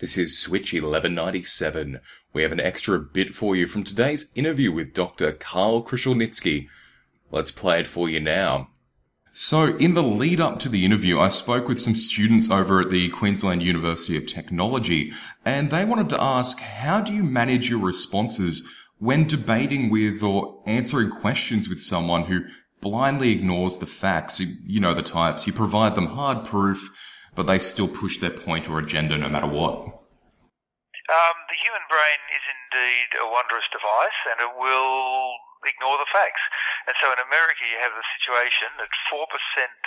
This is Switch 1197. We have an extra bit for you from today's interview with Dr. Karl Kruszelnicki. Let's play it for you now. So, in the lead up to the interview, I spoke with some students over at the Queensland University of Technology, and they wanted to ask, how do you manage your responses when debating with or answering questions with someone who blindly ignores the facts? You know the types. You provide them hard proof, but they still push their point or agenda no matter what. Um, the human brain is indeed a wondrous device, and it will ignore the facts. And so in America, you have the situation that 4%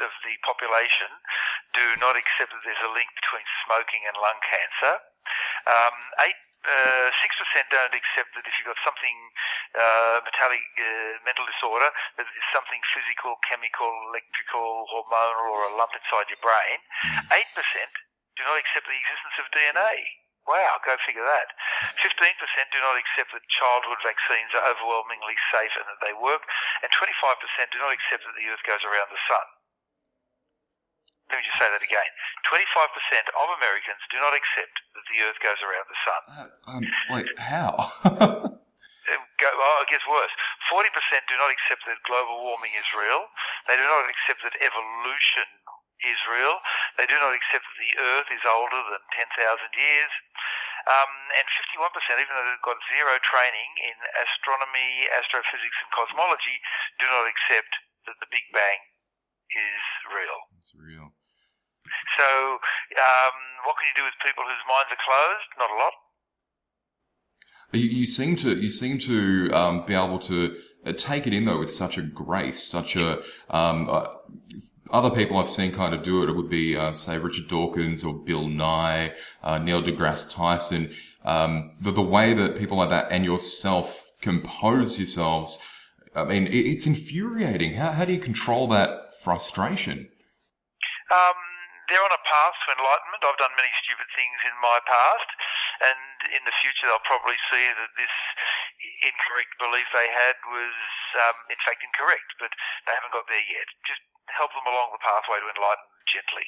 of the population do not accept that there's a link between smoking and lung cancer. Um, 8 uh, six percent don't accept that if you've got something uh, metallic uh, mental disorder, that it's something physical, chemical, electrical, hormonal, or a lump inside your brain. Hmm. Eight percent do not accept the existence of DNA. Wow, go figure that. 15% do not accept that childhood vaccines are overwhelmingly safe and that they work, and 25% do not accept that the Earth goes around the sun. Let me just say that again. 25% of Americans do not accept that the Earth goes around the sun. Uh, um, wait, how? Go, oh, it gets worse. 40% do not accept that global warming is real. They do not accept that evolution is real. They do not accept that the Earth is older than 10,000 years. Um, and 51%, even though they've got zero training in astronomy, astrophysics, and cosmology, do not accept that the Big Bang is real. It's real. So, um, what can you do with people whose minds are closed? Not a lot. You, you seem to you seem to um, be able to uh, take it in though with such a grace, such a um, uh, other people I've seen kind of do it, it would be, uh, say, Richard Dawkins or Bill Nye, uh, Neil deGrasse Tyson. Um, the, the way that people like that and yourself compose yourselves, I mean, it, it's infuriating. How, how do you control that frustration? Um, they're on a path to enlightenment. I've done many stupid things in my past, and in the future they'll probably see that this incorrect belief they had was, um, in fact, incorrect, but they haven't got there yet. Just help them along the pathway to enlightenment gently.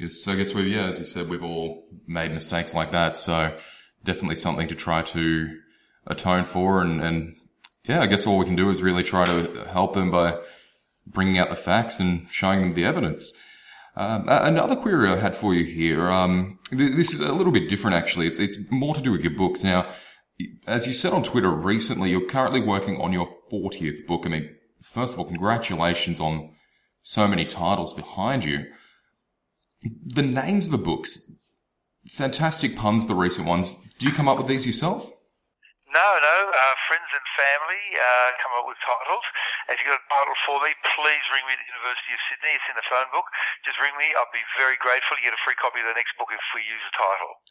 Yes, I guess we've yeah, as you said, we've all made mistakes like that. So definitely something to try to atone for, and, and yeah, I guess all we can do is really try to help them by bringing out the facts and showing them the evidence. Um, another query I had for you here. Um, this is a little bit different, actually. It's it's more to do with your books. Now, as you said on Twitter recently, you're currently working on your 40th book. I mean, first of all, congratulations on so many titles behind you. The names of the books, fantastic puns, the recent ones. Do you come up with these yourself? No, no. Uh, friends and family uh, come up with titles. If you've got a title for me, please ring me at the University of Sydney. It's in the phone book. Just ring me. I'll be very grateful. You get a free copy of the next book if we use a title.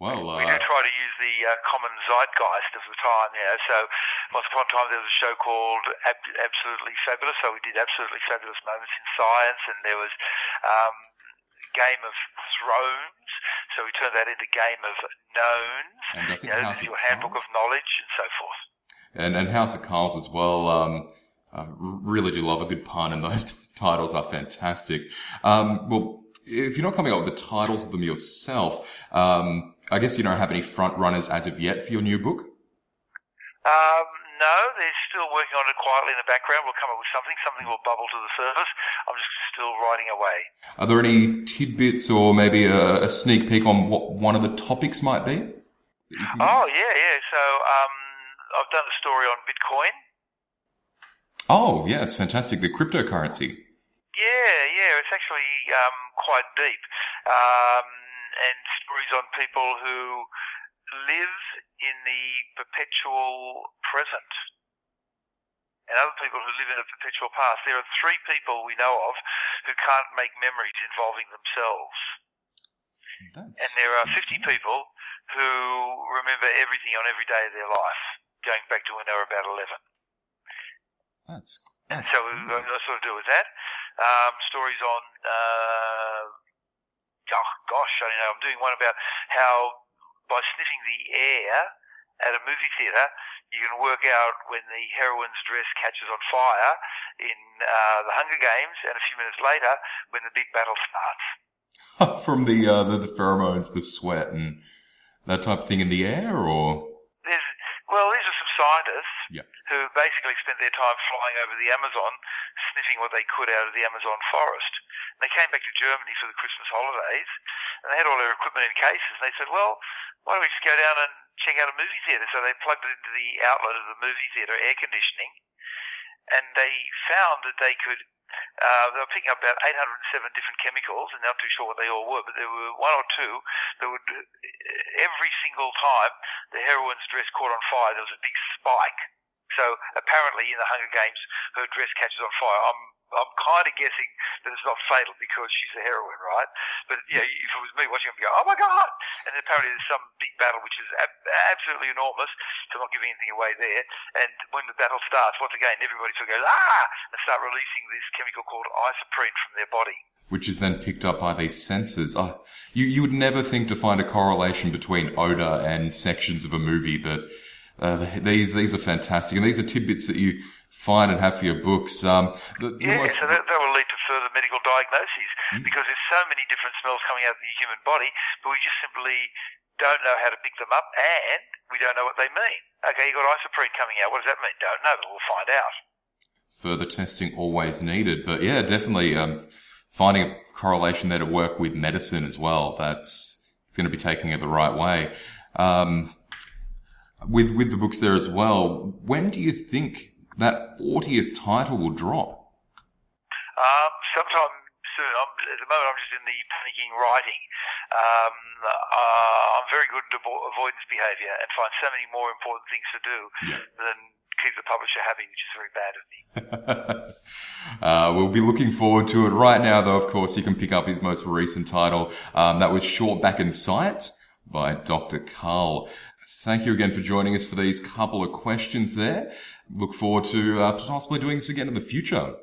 Well, uh, we do try to use the uh, common zeitgeist of the time. Yeah. So once upon a time there was a show called Ab- Absolutely Fabulous. So we did Absolutely Fabulous Moments in Science, and there was um, Game of Thrones. So we turned that into Game of Knowns. And I think you know, House of your Handbook of Knowledge and so forth. And, and House of Cards as well. Um, I really do love a good pun, and those titles are fantastic. Um, well, if you're not coming up with the titles of them yourself, um, I guess you don't have any front runners as of yet for your new book? Um, no, they're still working on it quietly in the background. We'll come up with something. Something will bubble to the surface. I'm just still writing away. Are there any tidbits or maybe a, a sneak peek on what one of the topics might be? Oh, yeah, yeah. So um, I've done a story on Bitcoin. Oh, yeah, it's fantastic. The cryptocurrency. Yeah, yeah, it's actually um, quite deep. Um, and stories on people who live in the perpetual present and other people who live in a perpetual past. There are three people we know of who can't make memories involving themselves. That's and there are 50 people who remember everything on every day of their life, going back to when they were about 11. That's, that's and so what I sort of do with that. Um, stories on uh, oh gosh, I know, I'm doing one about how by sniffing the air at a movie theatre, you can work out when the heroine's dress catches on fire in uh, the Hunger Games, and a few minutes later when the big battle starts. from the, uh, the, the pheromones, the sweat, and that type of thing in the air, or? There's, well, these are scientists Yeah. who basically spent their time flying over the Amazon, sniffing what they could out of the Amazon forest. And they came back to Germany for the Christmas holidays, and they had all their equipment in cases. And they said, "Well, why don't we just go down and check out a movie theater?" So they plugged it into the outlet of the movie theater, air conditioning, and they found that they could. Uh, they were picking up about 807 different chemicals, and not too sure what they all were, but there were one or two that would, every single time the heroine's dress caught on fire, there was a big spike. So apparently in the Hunger Games, her dress catches on fire. I'm I'm kind of guessing that it's not fatal because she's a heroine, right? But yeah, if it was me watching I'd go, oh my god! And apparently there's some big battle which is ab- absolutely enormous. I'm not giving anything away there. And when the battle starts, once again, everybody sort of goes ah and start releasing this chemical called isoprene from their body. which is then picked up by these sensors. Oh, you you would never think to find a correlation between odor and sections of a movie, but uh, these these are fantastic, and these are tidbits that you find and have for your books. Um, the, the Yeah, most- so that, that will lead to further medical diagnoses because there's so many different smells coming out of the human body, but we just simply don't know how to pick them up and we don't know what they mean. Okay, you got isoprene coming out. What does that mean? Don't know, but we'll find out. further testing always needed. But yeah, definitely um, finding a correlation there to work with medicine as well. That's it's going to be taking it the right way. Um, with with the books there as well. When do you think that fortieth title will drop? Um, sometime soon. I'm, at the moment, I'm just in the panicking writing. Um, uh, I'm very good at avo- avoidance behaviour and find so many more important things to do Yeah. than keep the publisher happy, which is very bad of me. uh, we'll be looking forward to it. Right now, though, of course, you can pick up his most recent title. Um, that was Short Back and Science by Dr. Karl. Thank you again for joining us for these couple of questions there. Look forward to uh, possibly doing this again in the future.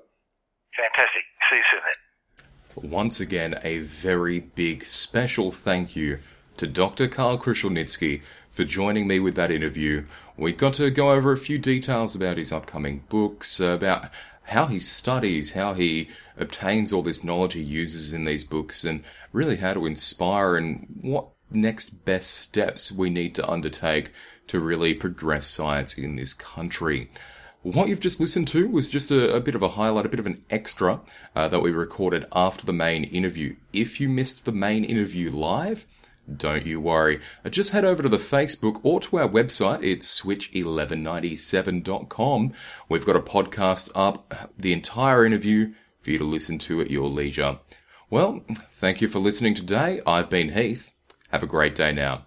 Fantastic. See you soon then. Once again, a very big special thank you to Dr. Karl Kruszelnicki for joining me with that interview. We got to go over a few details about his upcoming books, about how he studies, how he obtains all this knowledge he uses in these books, and really how to inspire and what next best steps we need to undertake to really progress science in this country. What you've just listened to was just a, a bit of a highlight, a bit of an extra uh, that we recorded after the main interview. If you missed the main interview live, don't you worry. Uh, Just head over to the Facebook or to our website. It's switch1197.com. We've got a podcast up, the entire interview for you to listen to at your leisure. Well, thank you for listening today. I've been Heath. Have a great day now.